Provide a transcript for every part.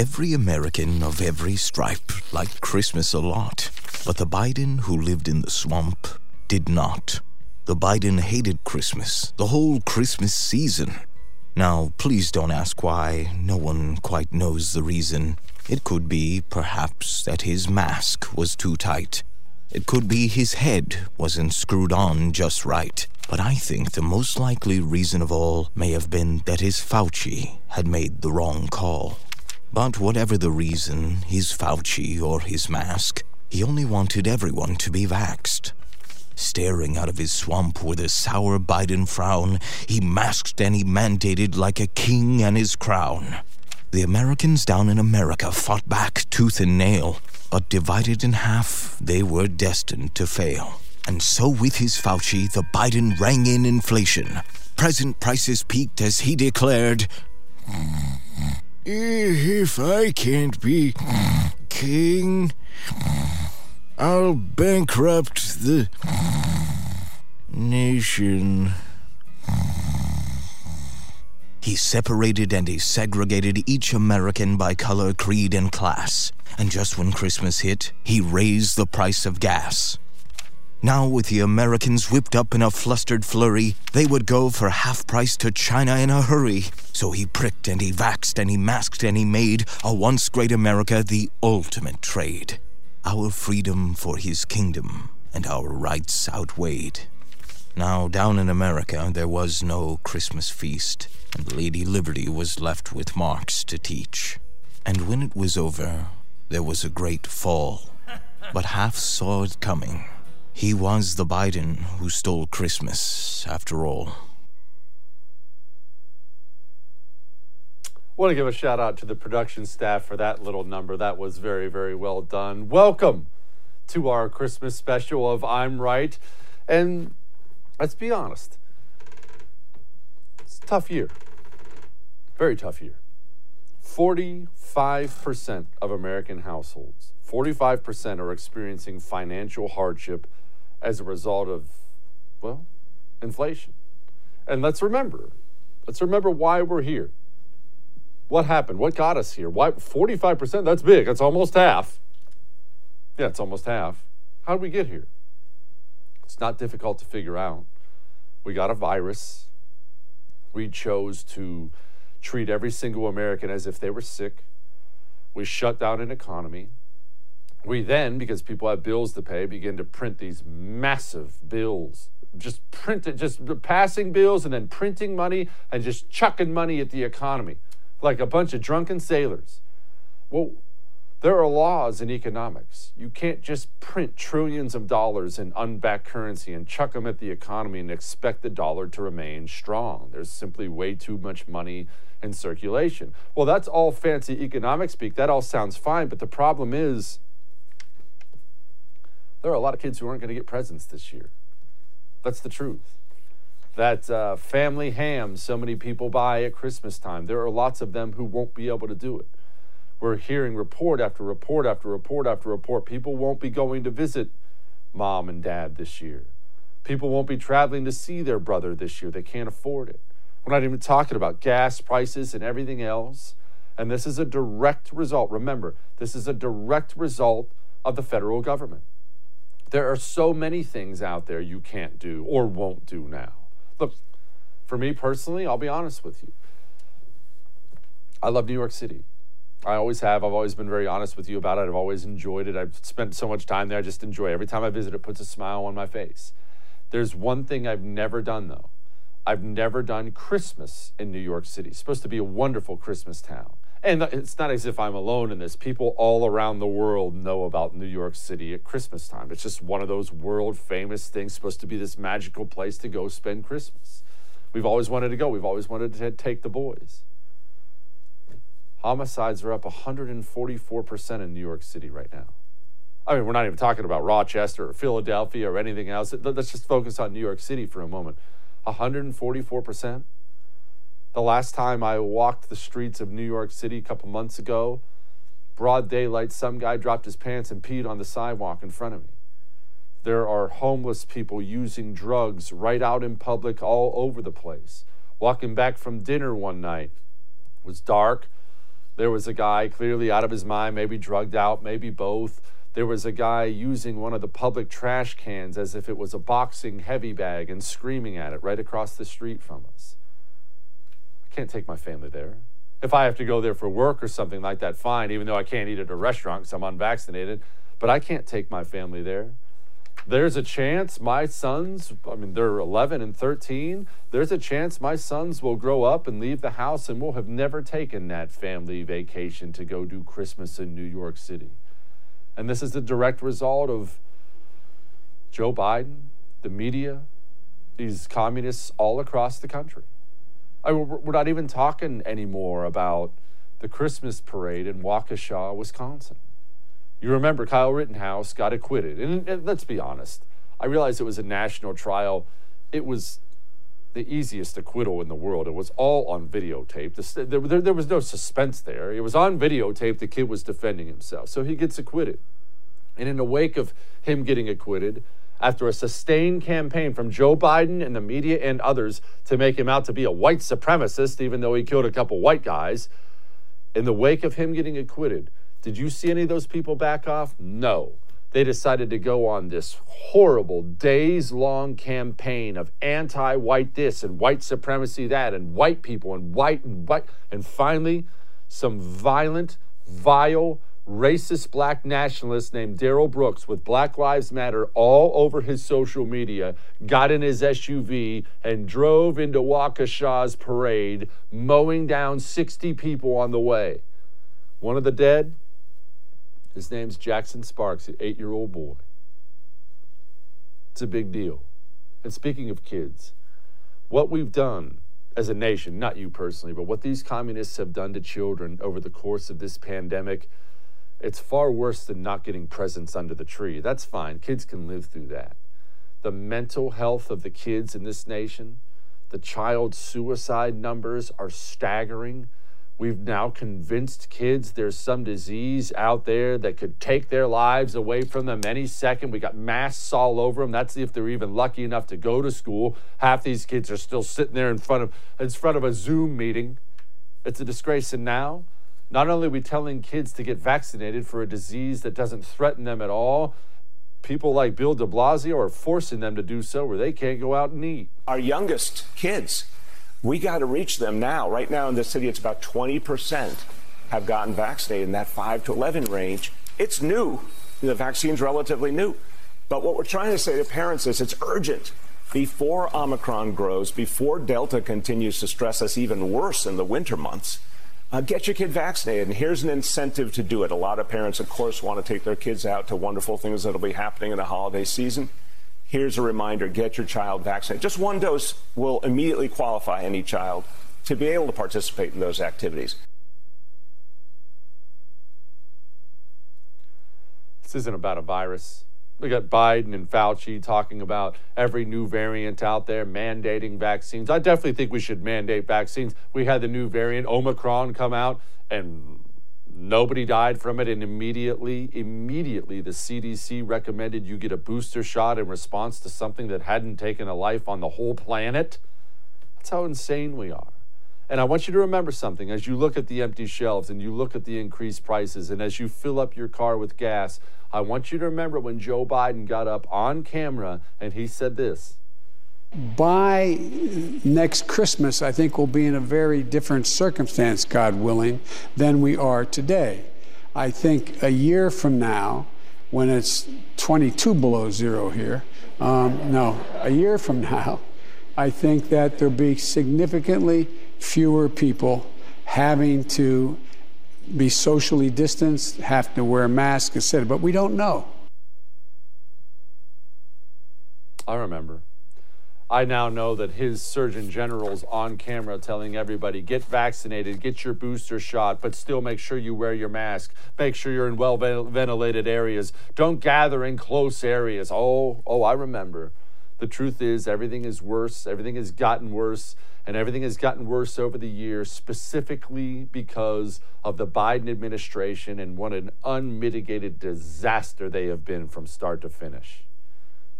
Every American of every stripe liked Christmas a lot, but the Biden who lived in the swamp did not. The Biden hated Christmas, the whole Christmas season. Now, please don't ask why. No one quite knows the reason. It could be, perhaps, that his mask was too tight. It could be his head wasn't screwed on just right. But I think the most likely reason of all may have been that his Fauci had made the wrong call. But whatever the reason, his Fauci or his mask, he only wanted everyone to be vaxxed. Staring out of his swamp with a sour Biden frown, he masked and he mandated like a king and his crown. The Americans down in America fought back tooth and nail, but divided in half, they were destined to fail. And so, with his Fauci, the Biden rang in inflation. Present prices peaked as he declared If I can't be king, I'll bankrupt the nation. He separated and he segregated each American by color, creed, and class. And just when Christmas hit, he raised the price of gas. Now, with the Americans whipped up in a flustered flurry, they would go for half price to China in a hurry. So he pricked and he vaxed and he masked and he made a once great America the ultimate trade. Our freedom for his kingdom and our rights outweighed. Now, down in America, there was no Christmas feast, and Lady Liberty was left with Marx to teach. And when it was over, there was a great fall. But half saw it coming. He was the Biden who stole Christmas, after all. I want to give a shout out to the production staff for that little number. That was very, very well done. Welcome to our Christmas special of I'm Right. And let's be honest, it's a tough year. Very tough year. 45% of American households, 45% are experiencing financial hardship as a result of, well, inflation. And let's remember, let's remember why we're here. What happened? What got us here? Why 45%? That's big. That's almost half. Yeah, it's almost half. How did we get here? It's not difficult to figure out. We got a virus. We chose to treat every single American as if they were sick. We shut down an economy. We then, because people have bills to pay, begin to print these massive bills. Just print it, just passing bills and then printing money and just chucking money at the economy like a bunch of drunken sailors. Well, there are laws in economics. You can't just print trillions of dollars in unbacked currency and chuck them at the economy and expect the dollar to remain strong. There's simply way too much money in circulation. Well, that's all fancy economic speak. That all sounds fine, but the problem is there are a lot of kids who aren't going to get presents this year. That's the truth that uh, family ham so many people buy at Christmas time. There are lots of them who won't be able to do it. We're hearing report after report after report after report. People won't be going to visit mom and dad this year. People won't be traveling to see their brother this year. They can't afford it. We're not even talking about gas prices and everything else. And this is a direct result. Remember, this is a direct result of the federal government. There are so many things out there you can't do or won't do now. Look, for me personally, I'll be honest with you. I love New York City. I always have. I've always been very honest with you about it. I've always enjoyed it. I've spent so much time there. I just enjoy it. Every time I visit, it puts a smile on my face. There's one thing I've never done, though. I've never done Christmas in New York City. It's supposed to be a wonderful Christmas town. And it's not as if I'm alone in this. People all around the world know about New York City at Christmas time. It's just one of those world famous things, supposed to be this magical place to go spend Christmas. We've always wanted to go, we've always wanted to take the boys. Homicides are up 144% in New York City right now. I mean, we're not even talking about Rochester or Philadelphia or anything else. Let's just focus on New York City for a moment. 144%. The last time I walked the streets of New York City a couple months ago, broad daylight, some guy dropped his pants and peed on the sidewalk in front of me. There are homeless people using drugs right out in public all over the place. Walking back from dinner one night, it was dark. There was a guy clearly out of his mind, maybe drugged out, maybe both. There was a guy using one of the public trash cans as if it was a boxing heavy bag and screaming at it right across the street from us. Can't take my family there. If I have to go there for work or something like that, fine, even though I can't eat at a restaurant because I'm unvaccinated. But I can't take my family there. There's a chance my sons, I mean, they're 11 and 13. There's a chance my sons will grow up and leave the house and will have never taken that family vacation to go do Christmas in New York City. And this is the direct result of Joe Biden, the media, these communists all across the country. I, we're not even talking anymore about the Christmas parade in Waukesha, Wisconsin. You remember Kyle Rittenhouse got acquitted. And, and let's be honest, I realize it was a national trial. It was the easiest acquittal in the world. It was all on videotape. The, there, there, there, was no suspense there. It was on videotape. The kid was defending himself. So he gets acquitted. And in the wake of him getting acquitted, after a sustained campaign from Joe Biden and the media and others to make him out to be a white supremacist, even though he killed a couple white guys, in the wake of him getting acquitted, did you see any of those people back off? No. They decided to go on this horrible days long campaign of anti white this and white supremacy that and white people and white and white. And finally, some violent, vile, racist black nationalist named Darrell Brooks with Black Lives Matter all over his social media got in his SUV and drove into Waukesha's parade, mowing down 60 people on the way. One of the dead, his name's Jackson Sparks, an eight year old boy. It's a big deal. And speaking of kids, what we've done as a nation, not you personally, but what these communists have done to children over the course of this pandemic, it's far worse than not getting presents under the tree. That's fine. Kids can live through that. The mental health of the kids in this nation, the child suicide numbers are staggering. We've now convinced kids there's some disease out there that could take their lives away from them any second. We got masks all over them. That's if they're even lucky enough to go to school. Half these kids are still sitting there in front of in front of a Zoom meeting. It's a disgrace. And now, not only are we telling kids to get vaccinated for a disease that doesn't threaten them at all, people like Bill de Blasio are forcing them to do so where they can't go out and eat. Our youngest kids we got to reach them now. Right now in the city, it's about 20% have gotten vaccinated in that 5 to 11 range. It's new. The vaccine's relatively new. But what we're trying to say to parents is it's urgent. Before Omicron grows, before Delta continues to stress us even worse in the winter months, uh, get your kid vaccinated. And here's an incentive to do it. A lot of parents, of course, want to take their kids out to wonderful things that'll be happening in the holiday season here's a reminder get your child vaccinated. Just one dose will immediately qualify any child to be able to participate in those activities. This isn't about a virus. We got Biden and Fauci talking about every new variant out there, mandating vaccines. I definitely think we should mandate vaccines. We had the new variant, Omicron, come out, and Nobody died from it, and immediately, immediately, the CDC recommended you get a booster shot in response to something that hadn't taken a life on the whole planet. That's how insane we are. And I want you to remember something as you look at the empty shelves and you look at the increased prices, and as you fill up your car with gas, I want you to remember when Joe Biden got up on camera and he said this by next Christmas, I think we'll be in a very different circumstance, God willing, than we are today. I think a year from now, when it's 22 below zero here, um, no, a year from now, I think that there'll be significantly fewer people having to be socially distanced, have to wear masks, etc. But we don't know. I remember. I now know that his Surgeon General's on camera telling everybody get vaccinated, get your booster shot, but still make sure you wear your mask. Make sure you're in well ventilated areas. Don't gather in close areas. Oh, oh, I remember. The truth is, everything is worse. Everything has gotten worse, and everything has gotten worse over the years, specifically because of the Biden administration and what an unmitigated disaster they have been from start to finish.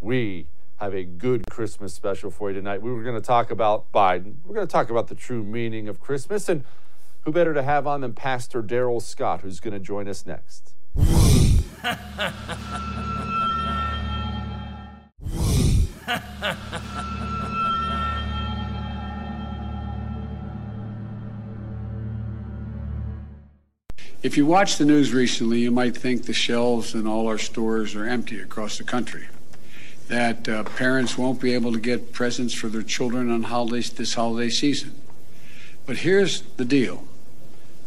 We have a good Christmas special for you tonight. We were going to talk about Biden. We're going to talk about the true meaning of Christmas. And Who better to have on than Pastor Darrell Scott, who's going to join us next? If you watch the news recently, you might think the shelves in all our stores are empty across the country. That uh, parents won't be able to get presents for their children on holidays this holiday season. But here's the deal.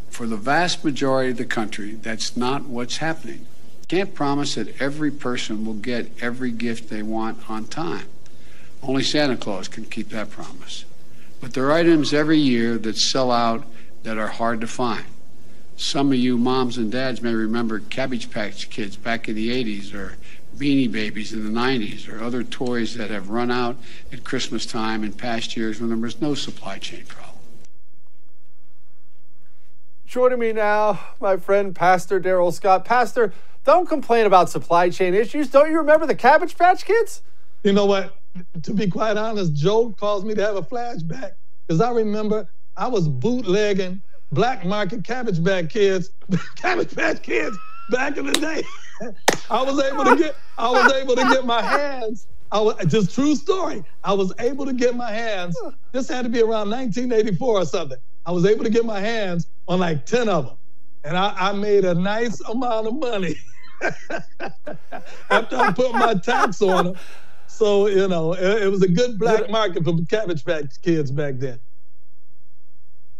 For the vast majority of the country, that's not what's happening. Can't promise that every person will get every gift they want on time. Only Santa Claus can keep that promise. But there are items every year that sell out that are hard to find. Some of you moms and dads may remember Cabbage Patch Kids back in the 80s or Beanie Babies in the 90s or other toys that have run out at Christmas time in past years when there was no supply chain problem. Joining me now, my friend Pastor Darrell Scott. Pastor, don't complain about supply chain issues. Don't you remember the Cabbage Patch Kids? You know what? To be quite honest, Joe caused me to have a flashback because I remember I was bootlegging black market cabbage bag kids, cabbage patch kids back in the day. I was able to get I was able to get my hands. I was just true story. I was able to get my hands. This had to be around 1984 or something. I was able to get my hands on like 10 of them. And I, I made a nice amount of money after I put my tax on them. So, you know, it, it was a good black market for cabbage patch kids back then.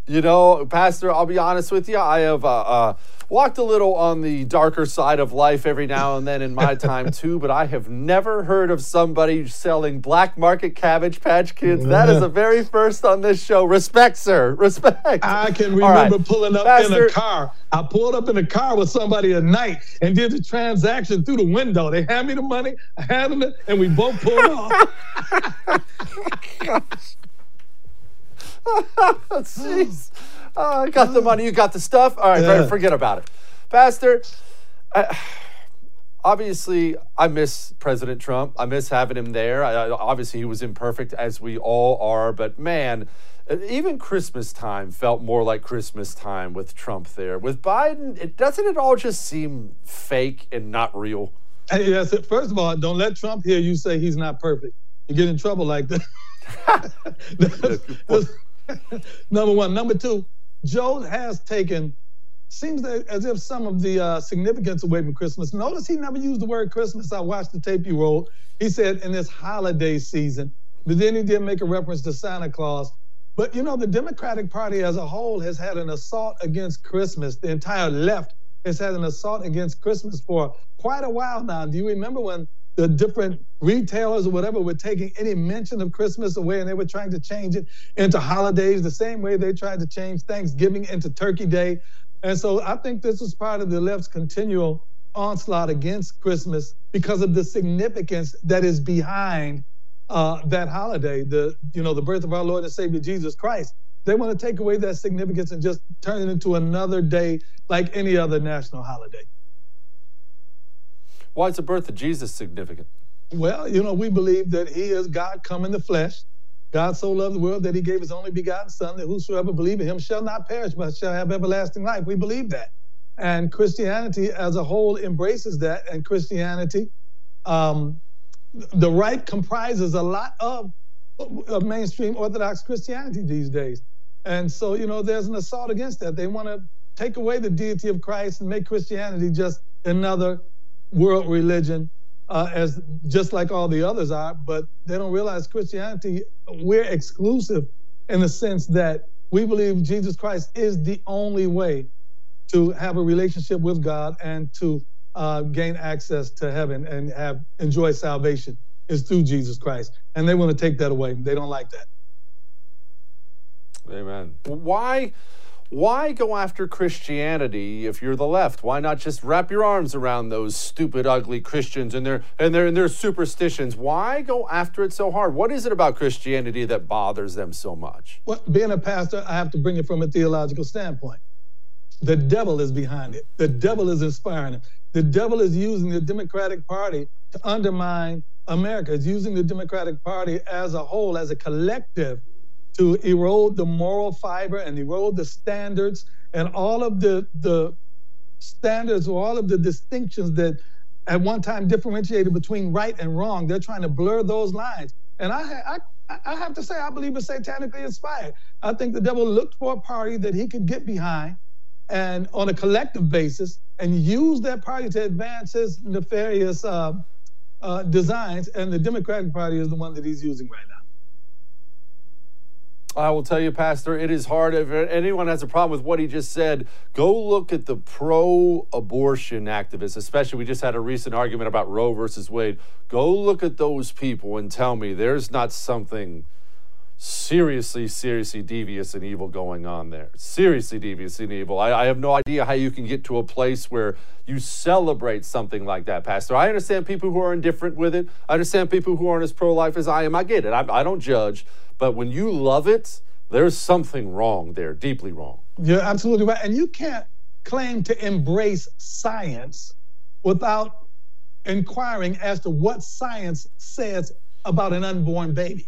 You know, Pastor, I'll be honest with you. I have uh, uh, walked a little on the darker side of life every now and then in my time too, but I have never heard of somebody selling black market cabbage patch kids. That is the very first on this show. Respect, sir. Respect. I can remember right. pulling up Pastor, in a car. I pulled up in a car with somebody at night and did the transaction through the window. They handed me the money, I handed it, and we both pulled off. Jeez. Oh, I got the money. You got the stuff. All right, yeah. forget about it. Pastor, I, obviously, I miss President Trump. I miss having him there. I, obviously, he was imperfect, as we all are. But man, even Christmas time felt more like Christmas time with Trump there. With Biden, it doesn't it all just seem fake and not real? Hey, yes. First of all, don't let Trump hear you say he's not perfect. You get in trouble like that. number one. Number two, Joe has taken, seems as if some of the uh, significance away from Christmas. Notice he never used the word Christmas. I watched the tape you rolled. He said in this holiday season, but then he did make a reference to Santa Claus. But you know, the Democratic Party as a whole has had an assault against Christmas. The entire left has had an assault against Christmas for quite a while now. Do you remember when the different retailers or whatever were taking any mention of Christmas away and they were trying to change it into holidays the same way they tried to change Thanksgiving into Turkey Day. And so I think this was part of the left's continual onslaught against Christmas because of the significance that is behind uh, that holiday, the you know the birth of our Lord and Savior Jesus Christ. They want to take away that significance and just turn it into another day like any other national holiday. Why is the birth of Jesus significant? Well, you know, we believe that he is God come in the flesh. God so loved the world that he gave his only begotten Son, that whosoever believe in him shall not perish, but shall have everlasting life. We believe that. And Christianity as a whole embraces that. And Christianity, um, the right comprises a lot of, of mainstream Orthodox Christianity these days. And so, you know, there's an assault against that. They want to take away the deity of Christ and make Christianity just another world religion uh, as just like all the others are, but they don't realize Christianity, we're exclusive in the sense that we believe Jesus Christ is the only way to have a relationship with God and to uh, gain access to heaven and have enjoy salvation is through Jesus Christ. And they want to take that away. They don't like that. Amen. Why? Why go after Christianity if you're the left? Why not just wrap your arms around those stupid, ugly Christians and their and their and their superstitions? Why go after it so hard? What is it about Christianity that bothers them so much? Well, being a pastor, I have to bring it from a theological standpoint. The devil is behind it. The devil is inspiring it. The devil is using the Democratic Party to undermine America. It's using the Democratic Party as a whole, as a collective, to erode the moral fiber and erode the standards and all of the the standards or all of the distinctions that at one time differentiated between right and wrong. They're trying to blur those lines. And I, I, I have to say, I believe it's satanically inspired. I think the devil looked for a party that he could get behind and on a collective basis and use that party to advance his nefarious uh, uh, designs. And the Democratic Party is the one that he's using right now. I will tell you, Pastor, it is hard. If anyone has a problem with what he just said, go look at the pro abortion activists, especially. We just had a recent argument about Roe versus Wade. Go look at those people and tell me there's not something seriously, seriously devious and evil going on there. Seriously devious and evil. I, I, have no idea how you can get to a place where you celebrate something like that, Pastor. I understand people who are indifferent with it. I understand people who aren't as pro life as I am. I get it. I, I don't judge. But when you love it, there's something wrong there, deeply wrong. You're absolutely right. And you can't claim to embrace science without inquiring as to what science says about an unborn baby.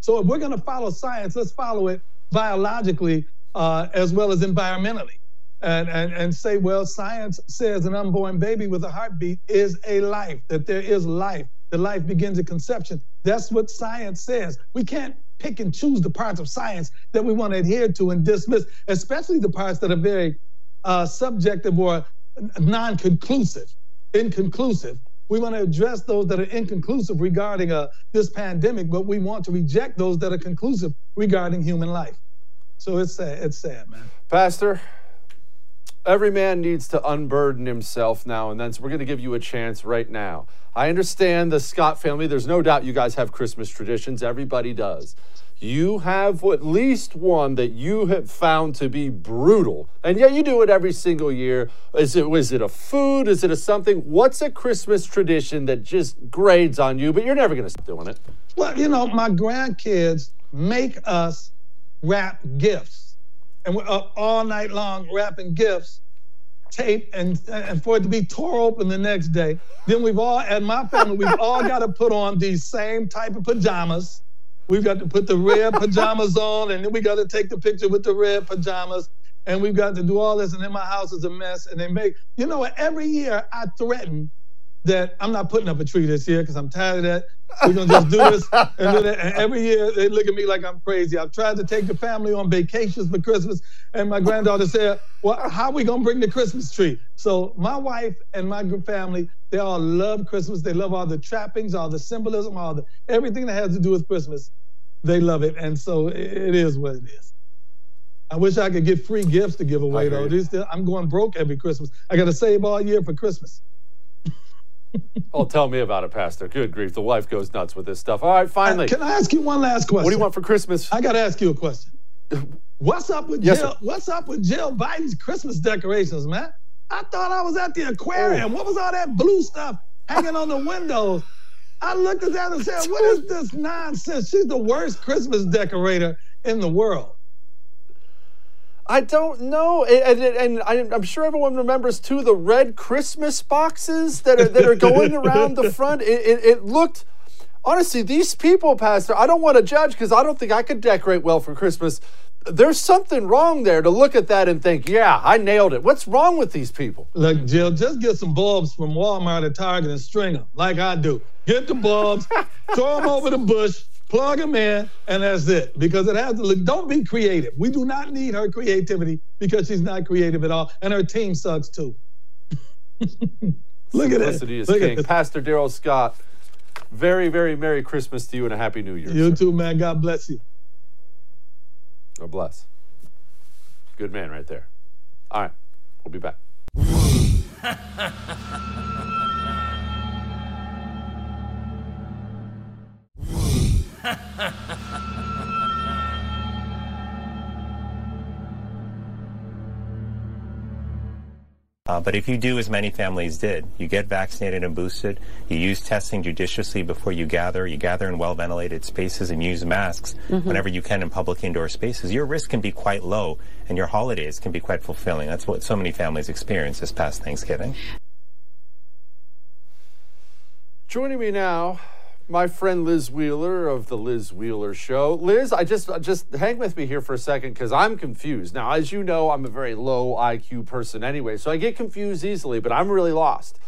So if we're going to follow science, let's follow it biologically uh, as well as environmentally. And, and, and say, well, science says an unborn baby with a heartbeat is a life, that there is life the life begins at conception. That's what science says. We can't pick and choose the parts of science that we want to adhere to and dismiss, especially the parts that are very uh, subjective or non conclusive, inconclusive. We want to address those that are inconclusive regarding uh, this pandemic, but we want to reject those that are conclusive regarding human life. So it's sad. It's sad, man. Pastor, every man needs to unburden himself now and then. So we're going to give you a chance right now. I understand the Scott family. There's no doubt you guys have Christmas traditions. Everybody does. You have at least one that you have found to be brutal. And yet you do it every single year. Is it was it a food? Is it a something? What's a Christmas tradition that just grades on you, but you're never gonna stop doing it? Well, you know, my grandkids make us wrap gifts. And we're up uh, all night long wrapping gifts tape and and for it to be tore open the next day. Then we've all, and my family, we've all got to put on these same type of pajamas. We've got to put the red pajamas on, and then we got to take the picture with the red pajamas, and we've got to do all this. And then my house is a mess. And they make, you know what? Every year I threaten that I'm not putting up a tree this year because I'm tired of that. We're gonna just do this and do that. And every year they look at me like I'm crazy. I've tried to take the family on vacations for Christmas, and my granddaughter said, "Well, how are we gonna bring the Christmas tree?" So my wife and my family, they all love Christmas. They love all the trappings, all the symbolism, all the everything that has to do with Christmas. They love it, and so it is what it is. I wish I could get free gifts to give away though. I'm going broke every Christmas. I got to save all year for Christmas oh, tell me about it, Pastor. Good grief. The wife goes nuts with this stuff. All right, finally. Uh, can I ask you one last question? What do you want for Christmas? I got to ask you a question. What's up with yes, Jill? Sir. What's up with Jill Biden's Christmas decorations, man? I thought I was at the aquarium. Oh. What was all that blue stuff hanging on the windows? I looked at that and said, "What is this nonsense?" She's the worst Christmas decorator in the world. I don't know, and, and, and, I'm sure everyone remembers too the red Christmas boxes that are that are going around the front. It, it, it looked, honestly, these people, Pastor. I don't want to judge because I don't think I could decorate well for Christmas. There's something wrong there to look at that and think, yeah, I nailed it. What's wrong with these people? Look, Jill, just get some bulbs from Walmart or Target and string them like I do. Get the bulbs, throw them over the bush, plug them in, and that's it. Because it has to look, don't be creative. We do not need her creativity because she's not creative at all. And her team sucks too. look at it. is look king. Pastor Darrell Scott, very, very Merry Christmas to you and a Happy New Year. You sir. too, man. God bless you. God bless. Good man right there. All right, we'll be back. Uh, but if you do as many families did, you get vaccinated and boosted, you use testing judiciously before you gather, you gather in well ventilated spaces and use masks mm-hmm. whenever you can in public indoor spaces, your risk can be quite low and your holidays can be quite fulfilling. That's what so many families experienced this past Thanksgiving. Joining me now my friend Liz Wheeler of the Liz Wheeler Show. Liz, I just uh, just hang with me here for a second because I'm confused. Now, as you know, I'm a very low IQ person anyway, so I get confused easily, but I'm really lost.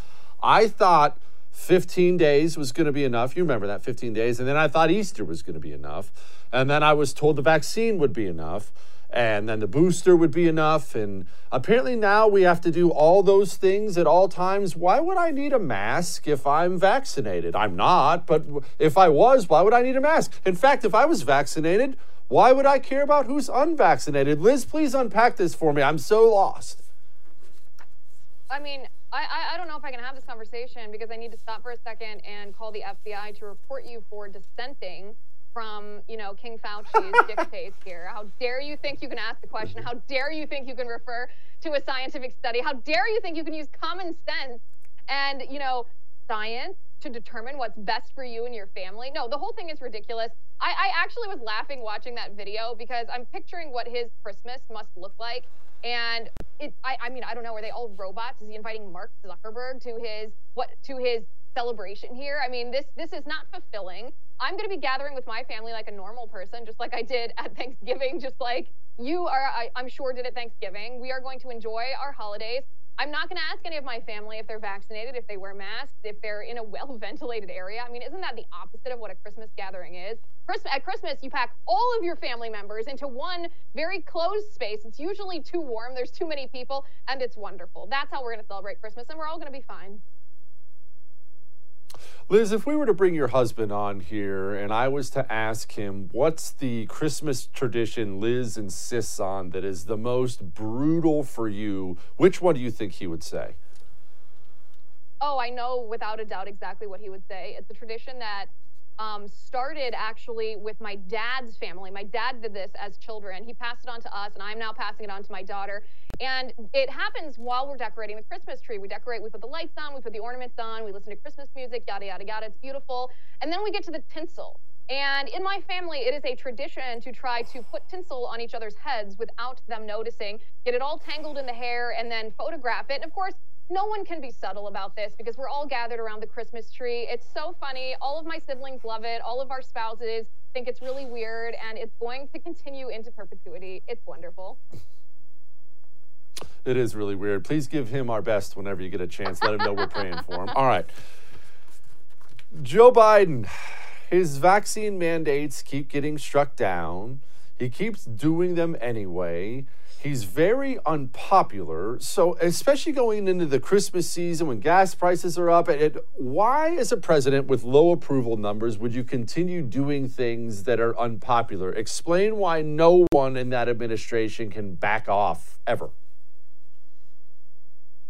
I thought 15 days was going to be enough. You remember that 15 days, and then I thought Easter was going to be enough, and then I was told the vaccine would be enough and then the booster would be enough. And apparently now we have to do all those things at all times. Why would I need a mask if I'm vaccinated? I'm not, but if I was, why would I need a mask? In fact, if I was vaccinated, why would I care about who's unvaccinated? Liz, please unpack this for me. I'm so lost. I mean, I, I, don't know if I can have this conversation because I need to stop for a second and call the FBI to report you for dissenting from, you know, King Fauci's dictates here. How dare you think you can ask the question? How dare you think you can refer to a scientific study? How dare you think you can use common sense and, you know, science to determine what's best for you and your family? No, the whole thing is ridiculous. I, I actually was laughing watching that video because I'm picturing what his Christmas must look like. And it, I, I mean, I don't know. Are they all robots? Is he inviting Mark Zuckerberg to his what to his celebration here? I mean, this this is not fulfilling. I'm going to be gathering with my family like a normal person, just like I did at Thanksgiving, just like you are, I, am sure, did at Thanksgiving. We are going to enjoy our holidays. I'm not going to ask any of my family if they're vaccinated, if they wear masks, if they're in a well ventilated area. I mean, isn't that the opposite of what a Christmas gathering is? At Christmas, you pack all of your family members into one very closed space. It's usually too warm, there's too many people, and it's wonderful. That's how we're going to celebrate Christmas, and we're all going to be fine. Liz, if we were to bring your husband on here and I was to ask him what's the Christmas tradition Liz insists on that is the most brutal for you, which one do you think he would say? Oh, I know without a doubt exactly what he would say. It's a tradition that um, started actually with my dad's family. My dad did this as children. He passed it on to us, and I'm now passing it on to my daughter. And it happens while we're decorating the Christmas tree. We decorate, we put the lights on, we put the ornaments on, we listen to Christmas music, yada, yada, yada. It's beautiful. And then we get to the tinsel. And in my family, it is a tradition to try to put tinsel on each other's heads without them noticing, get it all tangled in the hair, and then photograph it. And of course, no one can be subtle about this because we're all gathered around the Christmas tree. It's so funny. All of my siblings love it. All of our spouses think it's really weird, and it's going to continue into perpetuity. It's wonderful. It is really weird. Please give him our best whenever you get a chance. Let him know we're praying for him. All right. Joe Biden, his vaccine mandates keep getting struck down. He keeps doing them anyway. He's very unpopular. So, especially going into the Christmas season when gas prices are up, it, why, as a president with low approval numbers, would you continue doing things that are unpopular? Explain why no one in that administration can back off ever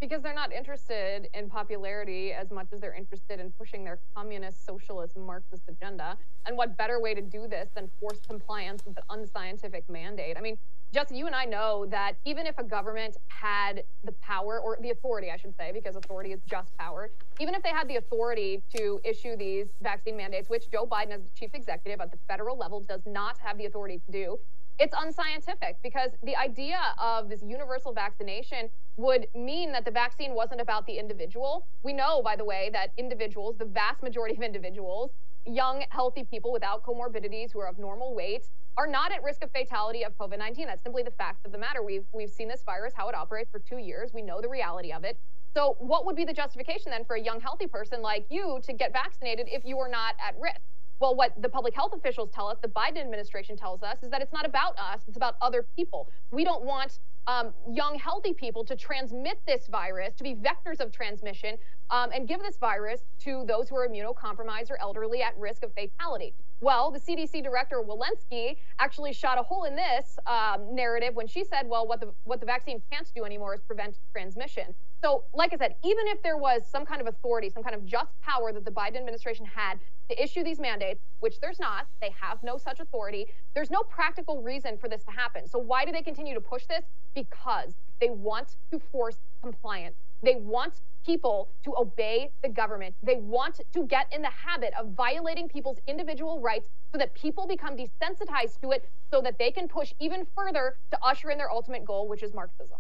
because they're not interested in popularity as much as they're interested in pushing their communist, socialist, Marxist agenda. And what better way to do this than force compliance with an unscientific mandate? I mean, Justin, you and I know that even if a government had the power, or the authority, I should say, because authority is just power, even if they had the authority to issue these vaccine mandates, which Joe Biden, as chief executive at the federal level, does not have the authority to do, it's unscientific because the idea of this universal vaccination would mean that the vaccine wasn't about the individual. We know, by the way, that individuals, the vast majority of individuals, young, healthy people without comorbidities who are of normal weight, are not at risk of fatality of COVID 19. That's simply the fact of the matter. We've, we've seen this virus, how it operates for two years. We know the reality of it. So, what would be the justification then for a young, healthy person like you to get vaccinated if you are not at risk? Well, what the public health officials tell us, the Biden administration tells us, is that it's not about us, it's about other people. We don't want um, young, healthy people to transmit this virus, to be vectors of transmission, um, and give this virus to those who are immunocompromised or elderly at risk of fatality. Well, the CDC director Walensky actually shot a hole in this um, narrative when she said, "Well, what the what the vaccine can't do anymore is prevent transmission." So, like I said, even if there was some kind of authority, some kind of just power that the Biden administration had to issue these mandates, which there's not, they have no such authority, there's no practical reason for this to happen. So, why do they continue to push this? Because they want to force compliance. They want people to obey the government. They want to get in the habit of violating people's individual rights so that people become desensitized to it so that they can push even further to usher in their ultimate goal, which is Marxism.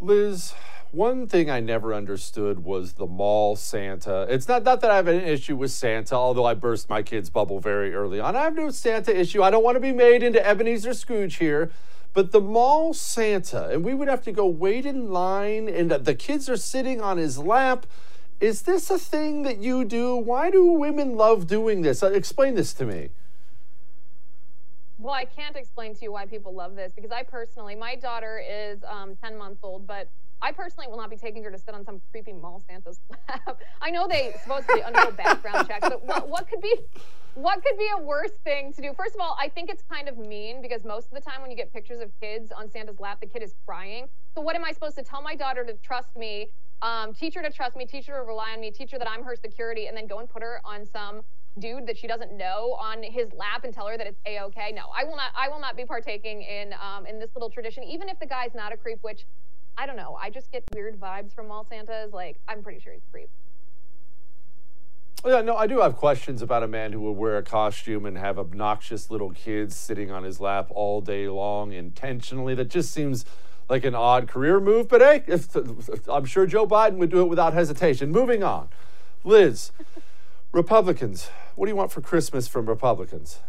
Liz, One thing I never understood was the mall Santa. It's not, not that I have an issue with Santa, although I burst my kid's bubble very early on. I have no Santa issue. I don't want to be made into Ebenezer Scrooge here. But the mall Santa, and we would have to go wait in line, and the kids are sitting on his lap. Is this a thing that you do? Why do women love doing this? Uh, explain this to me. Well, I can't explain to you why people love this because I personally, my daughter is um, 10 months old, but I personally will not be taking her to sit on some creepy mall Santa's lap. I know they supposedly undergo background checks, but what, what could be what could be a worse thing to do? First of all, I think it's kind of mean because most of the time when you get pictures of kids on Santa's lap, the kid is crying. So what am I supposed to tell my daughter to trust me, um, teach her to trust me, teach her to rely on me, teach her that I'm her security, and then go and put her on some dude that she doesn't know on his lap and tell her that it's a okay? No, I will not. I will not be partaking in um, in this little tradition, even if the guy's not a creep. Which I don't know. I just get weird vibes from mall Santas. Like I'm pretty sure he's a creep. Oh, yeah, no, I do have questions about a man who would wear a costume and have obnoxious little kids sitting on his lap all day long intentionally. That just seems like an odd career move. But hey, if, I'm sure Joe Biden would do it without hesitation. Moving on. Liz, Republicans, what do you want for Christmas from Republicans?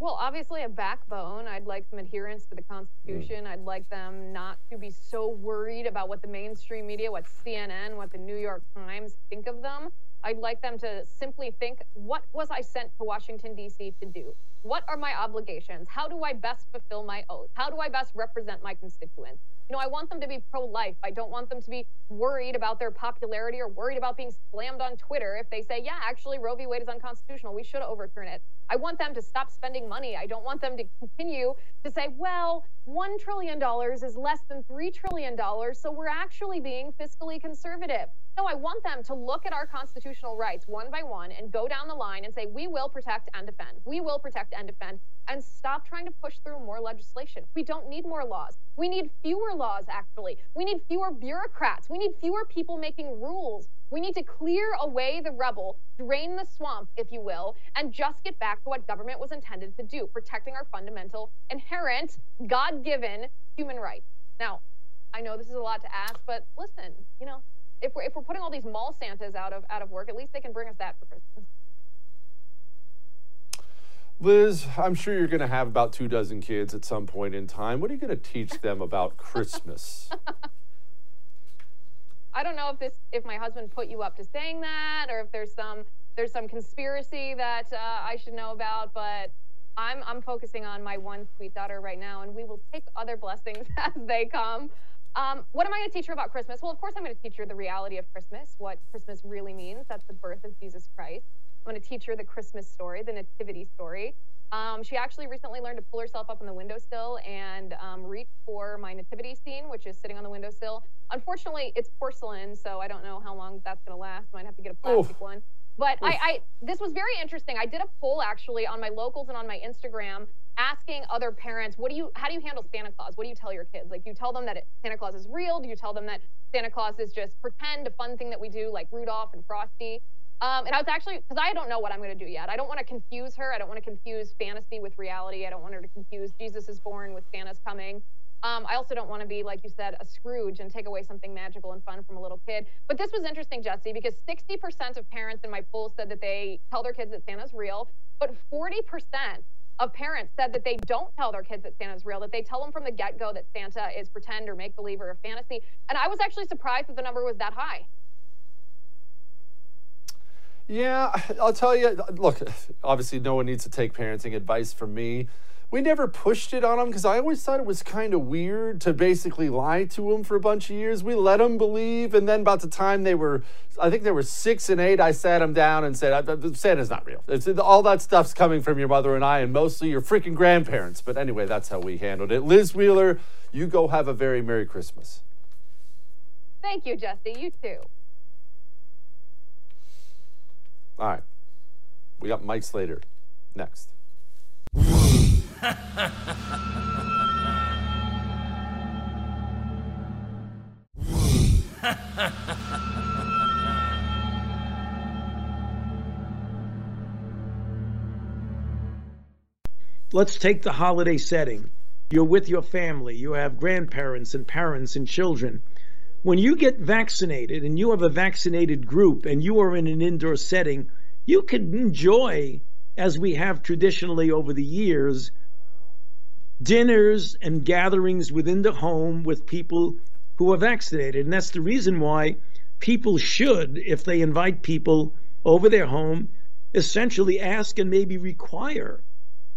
Well, obviously a backbone. I'd like some adherence to the Constitution. Mm. I'd like them not to be so worried about what the mainstream media, what CNN, what the New York Times think of them. I'd like them to simply think, what was I sent to Washington, D.C. to do? What are my obligations? How do I best fulfill my oath? How do I best represent my constituents? You know, I want them to be pro life. I don't want them to be worried about their popularity or worried about being slammed on Twitter if they say, yeah, actually, Roe v. Wade is unconstitutional. We should overturn it. I want them to stop spending money. I don't want them to continue to say, well, $1 trillion is less than $3 trillion, so we're actually being fiscally conservative. No, I want them to look at our constitutional rights one by one and go down the line and say, we will protect and defend. We will protect and defend and stop trying to push through more legislation. We don't need more laws. We need fewer laws, actually. We need fewer bureaucrats. We need fewer people making rules. We need to clear away the rubble, drain the swamp, if you will, and just get back to what government was intended to do, protecting our fundamental, inherent, God given human rights. Now, I know this is a lot to ask, but listen, you know, if we're, if we're putting all these mall Santas out of, out of work, at least they can bring us that for Christmas. Liz, I'm sure you're going to have about two dozen kids at some point in time. What are you going to teach them about Christmas? I don't know if this, if my husband put you up to saying that, or if there's some there's some conspiracy that uh, I should know about. But I'm I'm focusing on my one sweet daughter right now, and we will take other blessings as they come. Um, what am I going to teach her about Christmas? Well, of course, I'm going to teach her the reality of Christmas, what Christmas really means. That's the birth of Jesus Christ. I'm going to teach her the Christmas story, the nativity story. Um, she actually recently learned to pull herself up on the windowsill and um, reach for my nativity scene, which is sitting on the windowsill. Unfortunately, it's porcelain, so I don't know how long that's going to last. Might have to get a plastic Oof. one. But I, I, this was very interesting. I did a poll actually on my locals and on my Instagram, asking other parents, what do you, how do you handle Santa Claus? What do you tell your kids? Like, you tell them that it, Santa Claus is real? Do you tell them that Santa Claus is just pretend, a fun thing that we do, like Rudolph and Frosty? Um, and I was actually, because I don't know what I'm going to do yet. I don't want to confuse her. I don't want to confuse fantasy with reality. I don't want her to confuse Jesus is born with Santa's coming. Um, I also don't want to be, like you said, a Scrooge and take away something magical and fun from a little kid. But this was interesting, Jesse, because 60% of parents in my poll said that they tell their kids that Santa's real, but 40% of parents said that they don't tell their kids that Santa's real, that they tell them from the get go that Santa is pretend or make believe or fantasy. And I was actually surprised that the number was that high. Yeah, I'll tell you. Look, obviously, no one needs to take parenting advice from me. We never pushed it on them because I always thought it was kind of weird to basically lie to them for a bunch of years. We let them believe, and then about the time they were, I think they were six and eight, I sat them down and said, "Santa's not real. It's, all that stuff's coming from your mother and I, and mostly your freaking grandparents." But anyway, that's how we handled it. Liz Wheeler, you go have a very merry Christmas. Thank you, Jesse. You too. All right. We got Mike Slater next. Let's take the holiday setting. You're with your family. You have grandparents and parents and children. When you get vaccinated and you have a vaccinated group and you are in an indoor setting, you can enjoy, as we have traditionally over the years, dinners and gatherings within the home with people who are vaccinated. And that's the reason why people should, if they invite people over their home, essentially ask and maybe require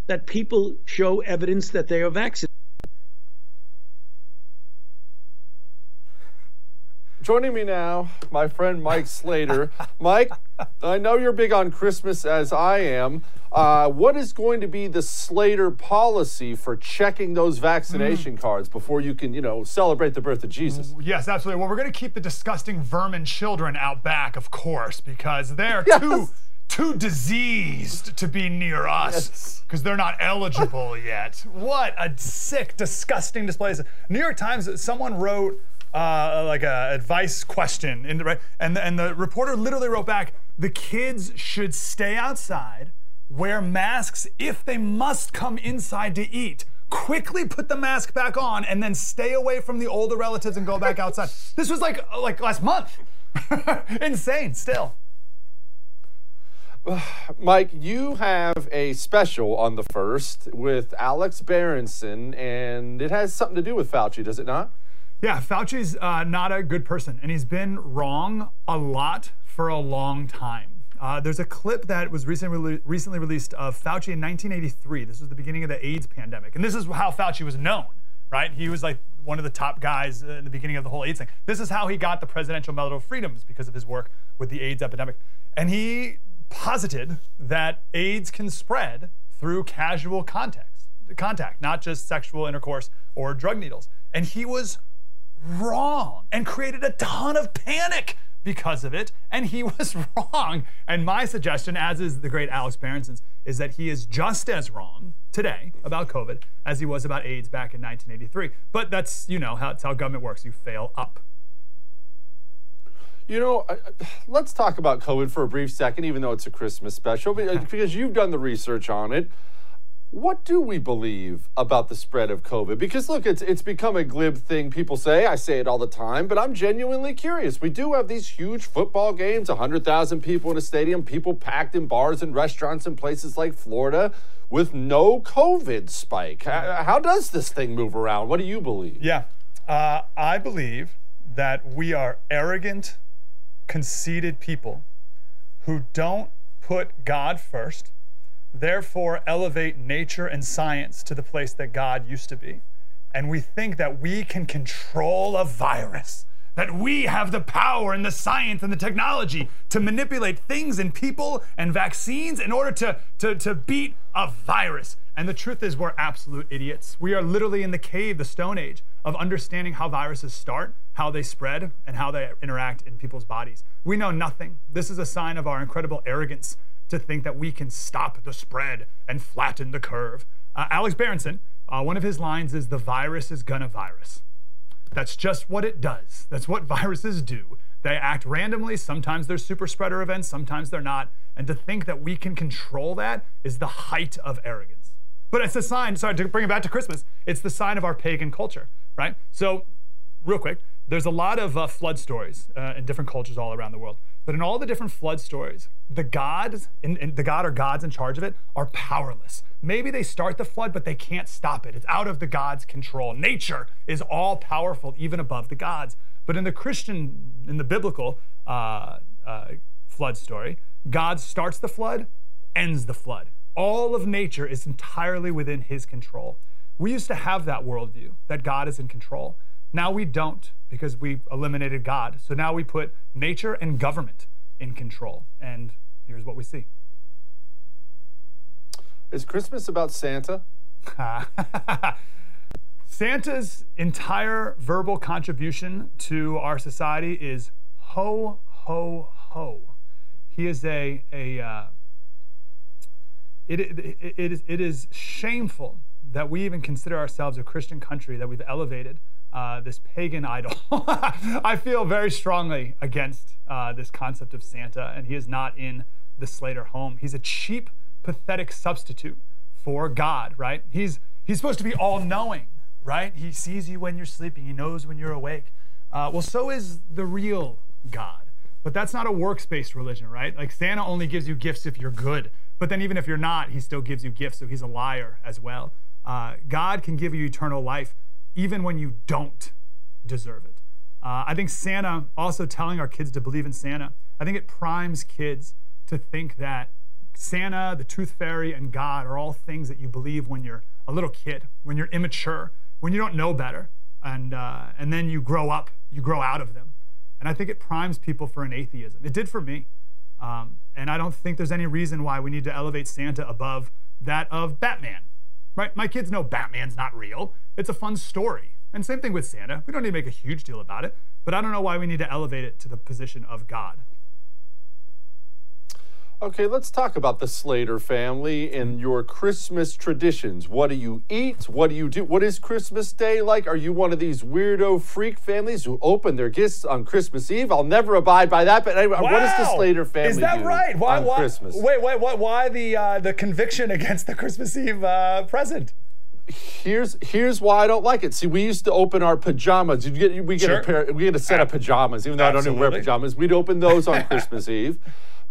that people show evidence that they are vaccinated. Joining me now, my friend Mike Slater. Mike, I know you're big on Christmas as I am. Uh, what is going to be the Slater policy for checking those vaccination mm. cards before you can, you know, celebrate the birth of Jesus? Yes, absolutely. Well, we're going to keep the disgusting vermin children out back, of course, because they're yes. too too diseased to be near us because yes. they're not eligible yet. What a sick, disgusting display! New York Times. Someone wrote uh, like a advice question, in the, right? and the, and the reporter literally wrote back, "The kids should stay outside, wear masks if they must come inside to eat." Quickly put the mask back on and then stay away from the older relatives and go back outside. this was like like last month. Insane still. Mike, you have a special on the first with Alex Berenson, and it has something to do with Fauci, does it not? Yeah, Fauci's uh, not a good person, and he's been wrong a lot for a long time. Uh, there's a clip that was recently recently released of Fauci in 1983. This was the beginning of the AIDS pandemic, and this is how Fauci was known, right? He was like one of the top guys in the beginning of the whole AIDS thing. This is how he got the Presidential Medal of Freedoms because of his work with the AIDS epidemic, and he posited that AIDS can spread through casual contact, contact, not just sexual intercourse or drug needles, and he was wrong and created a ton of panic because of it, and he was wrong. And my suggestion, as is the great Alex Berenson's, is that he is just as wrong today about COVID as he was about AIDS back in 1983. But that's, you know, how, that's how government works. You fail up. You know, let's talk about COVID for a brief second, even though it's a Christmas special, uh, because you've done the research on it what do we believe about the spread of COVID? Because look, it's it's become a glib thing people say. I say it all the time, but I'm genuinely curious. We do have these huge football games, 100,000 people in a stadium, people packed in bars and restaurants in places like Florida with no COVID spike. How, how does this thing move around? What do you believe? Yeah. Uh, I believe that we are arrogant, conceited people who don't put God first therefore elevate nature and science to the place that God used to be. And we think that we can control a virus, that we have the power and the science and the technology to manipulate things and people and vaccines in order to, to, to beat a virus. And the truth is, we're absolute idiots. We are literally in the cave, the Stone Age, of understanding how viruses start, how they spread, and how they interact in people's bodies. We know nothing. This is a sign of our incredible arrogance to think that we can stop the spread and flatten the curve. Uh, Alex Berenson, uh, one of his lines is the virus is gonna virus. That's just what it does. That's what viruses do. They act randomly. Sometimes they're super spreader events, sometimes they're not. And to think that we can control that is the height of arrogance. But it's a sign, sorry, to bring it back to Christmas, it's the sign of our pagan culture, right? So, real quick, there's a lot of uh, flood stories uh, in different cultures all around the world. But in all the different flood stories, the gods, in, the god or gods in charge of it, are powerless. Maybe they start the flood, but they can't stop it. It's out of the god's control. Nature is all powerful, even above the gods. But in the Christian, in the biblical uh, uh, flood story, God starts the flood, ends the flood. All of nature is entirely within his control. We used to have that worldview that God is in control. Now we don't because we eliminated God. So now we put nature and government in control. And here's what we see. Is Christmas about Santa? Santa's entire verbal contribution to our society is ho, ho, ho. He is a, a uh, it, it, it, is, it is shameful that we even consider ourselves a Christian country, that we've elevated uh, this pagan idol. I feel very strongly against uh, this concept of Santa, and he is not in the Slater home. He's a cheap, pathetic substitute for God, right? He's He's supposed to be all knowing, right? He sees you when you're sleeping, He knows when you're awake. Uh, well, so is the real God. But that's not a works based religion, right? Like Santa only gives you gifts if you're good. But then even if you're not, he still gives you gifts, so he's a liar as well. Uh, God can give you eternal life even when you don't deserve it. Uh, I think Santa, also telling our kids to believe in Santa, I think it primes kids to think that Santa, the Tooth Fairy, and God are all things that you believe when you're a little kid, when you're immature, when you don't know better, and uh, and then you grow up, you grow out of them, and I think it primes people for an atheism. It did for me, um, and I don't think there's any reason why we need to elevate Santa above that of Batman. Right? My kids know Batman's not real. It's a fun story. And same thing with Santa. We don't need to make a huge deal about it, but I don't know why we need to elevate it to the position of God. Okay, let's talk about the Slater family and your Christmas traditions. What do you eat? What do you do? What is Christmas Day like? Are you one of these weirdo freak families who open their gifts on Christmas Eve? I'll never abide by that. But anyway, wow. what does the Slater family Is that right? Why, why, Christmas? Wait, wait, wait, why the uh, the conviction against the Christmas Eve uh, present? here's here's why I don't like it. See, we used to open our pajamas. Get we get Sure. a pair, we get a set of pajamas, even though I don't even wear pajamas. We'd open those on Christmas Eve.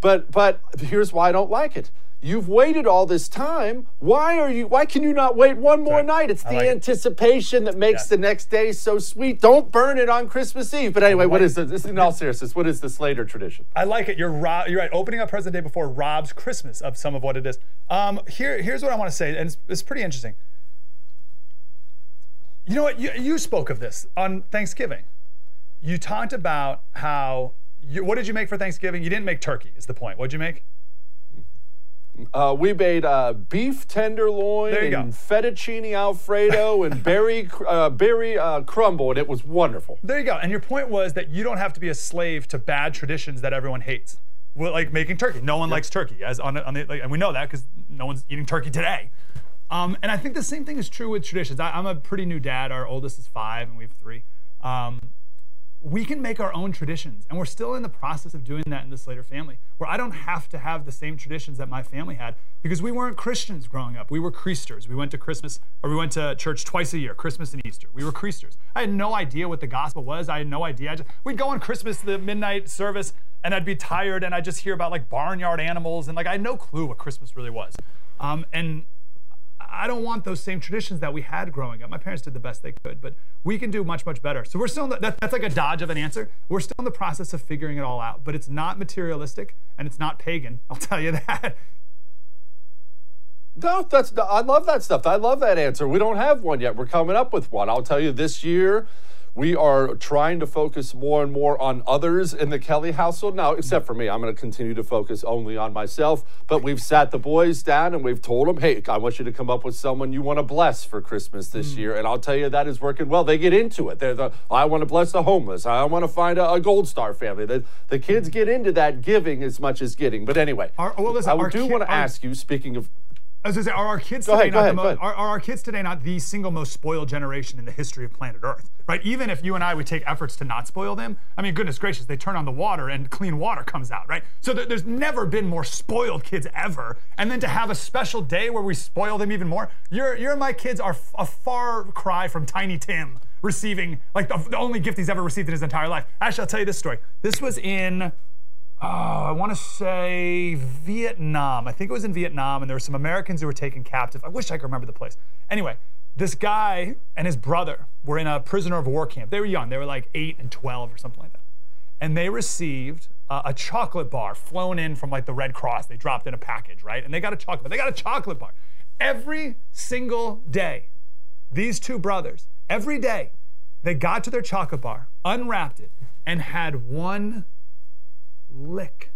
But but here's why I don't like it. You've waited all this time. Why are you? Why can you not wait one more Right. night? It's I the like it. anticipation that makes Yes. the next day so sweet. Don't burn it on Christmas Eve. But anyway, what is this? This is in all seriousness. What is the Slater tradition? I like it. You're you're right. Opening up present day before robs Christmas of some of what it is. Um, here here's what I want to say, and it's, it's pretty interesting. You know what? You, you spoke of this on Thanksgiving. You talked about how. You, what did you make for Thanksgiving? You didn't make turkey. Is the point? What'd you make? Uh, we made uh, beef tenderloin and go. fettuccine alfredo and berry uh, berry uh, crumble, and it was wonderful. There you go. And your point was that you don't have to be a slave to bad traditions that everyone hates. Well, like making turkey. No one likes turkey, as on, on the, like, and we know that because no one's eating turkey today. Um, and I think the same thing is true with traditions. I, I'm a pretty new dad. Our oldest is five, and we have three. Um, we can make our own traditions, and we're still in the process of doing that in the Slater family, where I don't have to have the same traditions that my family had because we weren't Christians growing up. We were Creasters. We went to Christmas, or we went to church twice a year, Christmas and Easter. We were Creasters. I had no idea what the gospel was. I had no idea. I just, we'd go on Christmas, the midnight service, and I'd be tired, and I'd just hear about like barnyard animals, and like I had no clue what Christmas really was. Um, and I don't want those same traditions that we had growing up. My parents did the best they could, but we can do much, much better. So we're still the, that, that's like a dodge of an answer. We're still in the process of figuring it all out, but it's not materialistic and it's not pagan. I'll tell you that. No, that's I love that stuff. I love that answer. We don't have one yet. We're coming up with one. I'll tell you this year. We are trying to focus more and more on others in the Kelly household. Now, except for me, I'm going to continue to focus only on myself. But we've sat the boys down and we've told them, hey, I want you to come up with someone you want to bless for Christmas this hmm. year. And I'll tell you, that is working well. They get into it. They're the, I want to bless the homeless. I want to find a, a Gold Star family. The, the kids get into that giving as much as getting. But anyway, Our- well, listen, I do ki- want to ask you, speaking of I was gonna say, are our kids Go today ahead, not ahead, the most, are, are our kids today not the single most spoiled generation in the history of planet Earth? Right? Even if you and I would take efforts to not spoil them, I mean, goodness gracious, they turn on the water and clean water comes out, right? So there- there's never been more spoiled kids ever. And then to have a special day where we spoil them even more, your your and my kids are f- a far cry from Tiny Tim receiving like the, the only gift he's ever received in his entire life. Actually, I'll tell you this story. This was in oh, I want to say Vietnam. I think it was in Vietnam, and there were some Americans who were taken captive. I wish I could remember the place. Anyway, this guy and his brother were in a prisoner of war camp. They were young, they were like 8 and 12 or something like that. And they received uh, a chocolate bar flown in from like the Red Cross. They dropped in a package, right? And they got a chocolate bar. They got a chocolate bar. Every single day, these two brothers, every day, they got to their chocolate bar, unwrapped it, and had one lick.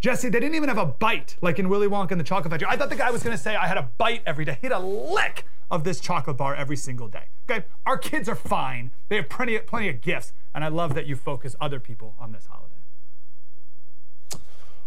Jesse, they didn't even have a bite like in Willy Wonka and the Chocolate Factory. I thought the guy was gonna say I had a bite every day. He had a lick of this chocolate bar every single day. Okay, our kids are fine. They have plenty of, plenty of gifts, and I love that you focus other people on this holiday.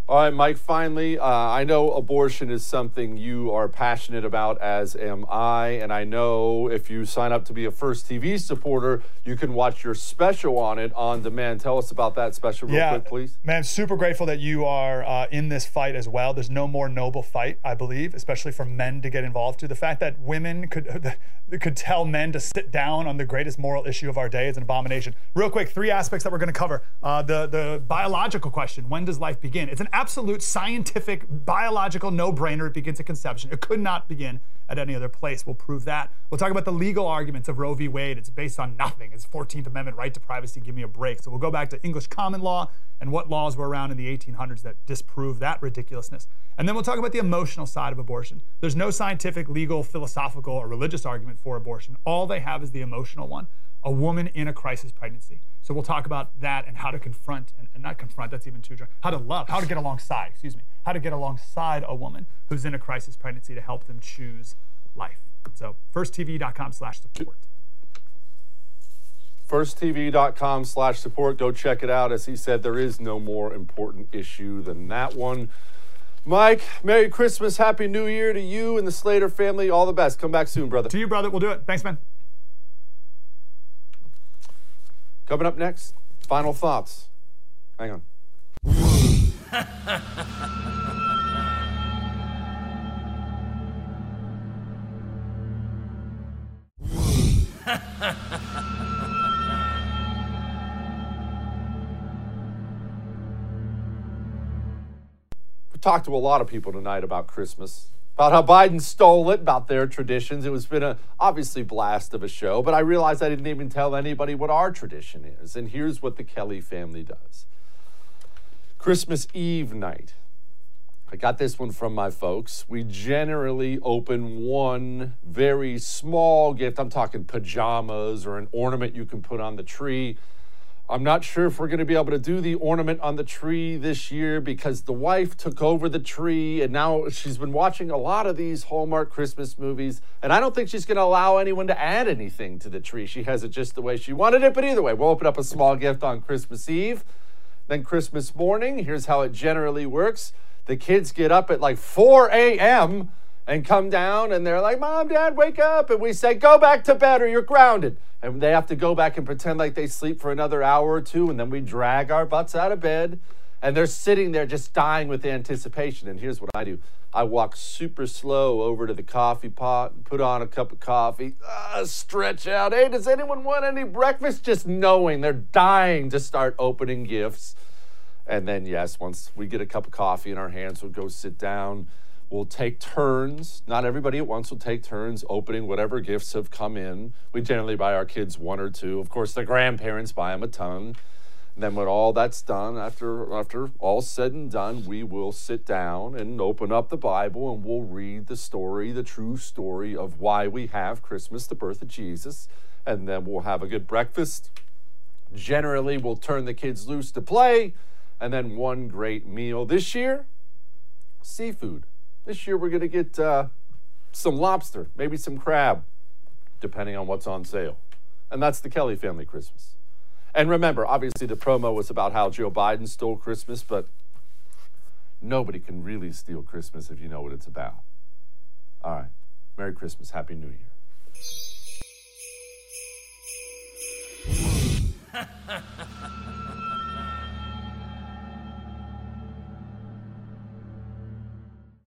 All right, Mike, finally, uh, I know abortion is something you are passionate about, as am I. And I know if you sign up to be a First TV supporter, you can watch your special on it on demand. Tell us about that special, real yeah, quick, please. Man, super grateful that you are uh, in this fight as well. There's no more noble fight, I believe, especially for men to get involved to. The fact that women could, could tell men to sit down on the greatest moral issue of our day is an abomination. Real quick, three aspects that we're going to cover. Uh, the, the biological question when does life begin? It's an absolute scientific, biological no brainer. It begins at conception. It could not begin at any other place. We'll prove that. We'll talk about the legal arguments of Roe v. Wade. It's based on nothing. It's 14th Amendment right to privacy. Give me a break. So we'll go back to English common law and what laws were around in the 1800s that disprove that ridiculousness. And then we'll talk about the emotional side of abortion. There's no scientific, legal, philosophical, or religious argument for abortion. All they have is the emotional one a woman in a crisis pregnancy. So we'll talk about that and how to confront, and, and not confront, that's even too dry, how to love, how to get alongside, excuse me, how to get alongside a woman who's in a crisis pregnancy to help them choose life. So firsttv.com slash support. Firsttv.com slash support. Go check it out. As he said, there is no more important issue than that one. Mike, Merry Christmas, Happy New Year to you and the Slater family. All the best. Come back soon, brother. To you, brother. We'll do it. Thanks, man. Coming up next, final thoughts. Hang on. we talked to a lot of people tonight about Christmas, about how Biden stole it, about their traditions. It was been a obviously blast of a show, but I realized I didn't even tell anybody what our tradition is. And here's what the Kelly family does. Christmas Eve night. I got this one from my folks. We generally open one very small gift. I'm talking pajamas or an ornament you can put on the tree. I'm not sure if we're going to be able to do the ornament on the tree this year because the wife took over the tree and now she's been watching a lot of these Hallmark Christmas movies. And I don't think she's going to allow anyone to add anything to the tree. She has it just the way she wanted it. But either way, we'll open up a small gift on Christmas Eve. Then Christmas morning, here's how it generally works the kids get up at like 4 a.m. and come down and they're like, Mom, Dad, wake up. And we say, Go back to bed or you're grounded. And they have to go back and pretend like they sleep for another hour or two. And then we drag our butts out of bed. And they're sitting there just dying with anticipation. And here's what I do I walk super slow over to the coffee pot, put on a cup of coffee, uh, stretch out. Hey, does anyone want any breakfast? Just knowing they're dying to start opening gifts. And then, yes, once we get a cup of coffee in our hands, we'll go sit down. We'll take turns. Not everybody at once will take turns opening whatever gifts have come in. We generally buy our kids one or two. Of course, the grandparents buy them a ton. And then when all that's done, after after all said and done, we will sit down and open up the Bible and we'll read the story, the true story of why we have Christmas, the birth of Jesus, and then we'll have a good breakfast. Generally, we'll turn the kids loose to play, and then one great meal. This year, seafood. This year, we're going to get uh, some lobster, maybe some crab, depending on what's on sale. And that's the Kelly family Christmas. And remember, obviously, the promo was about how Joe Biden stole Christmas, but nobody can really steal Christmas if you know what it's about. All right. Merry Christmas. Happy New Year.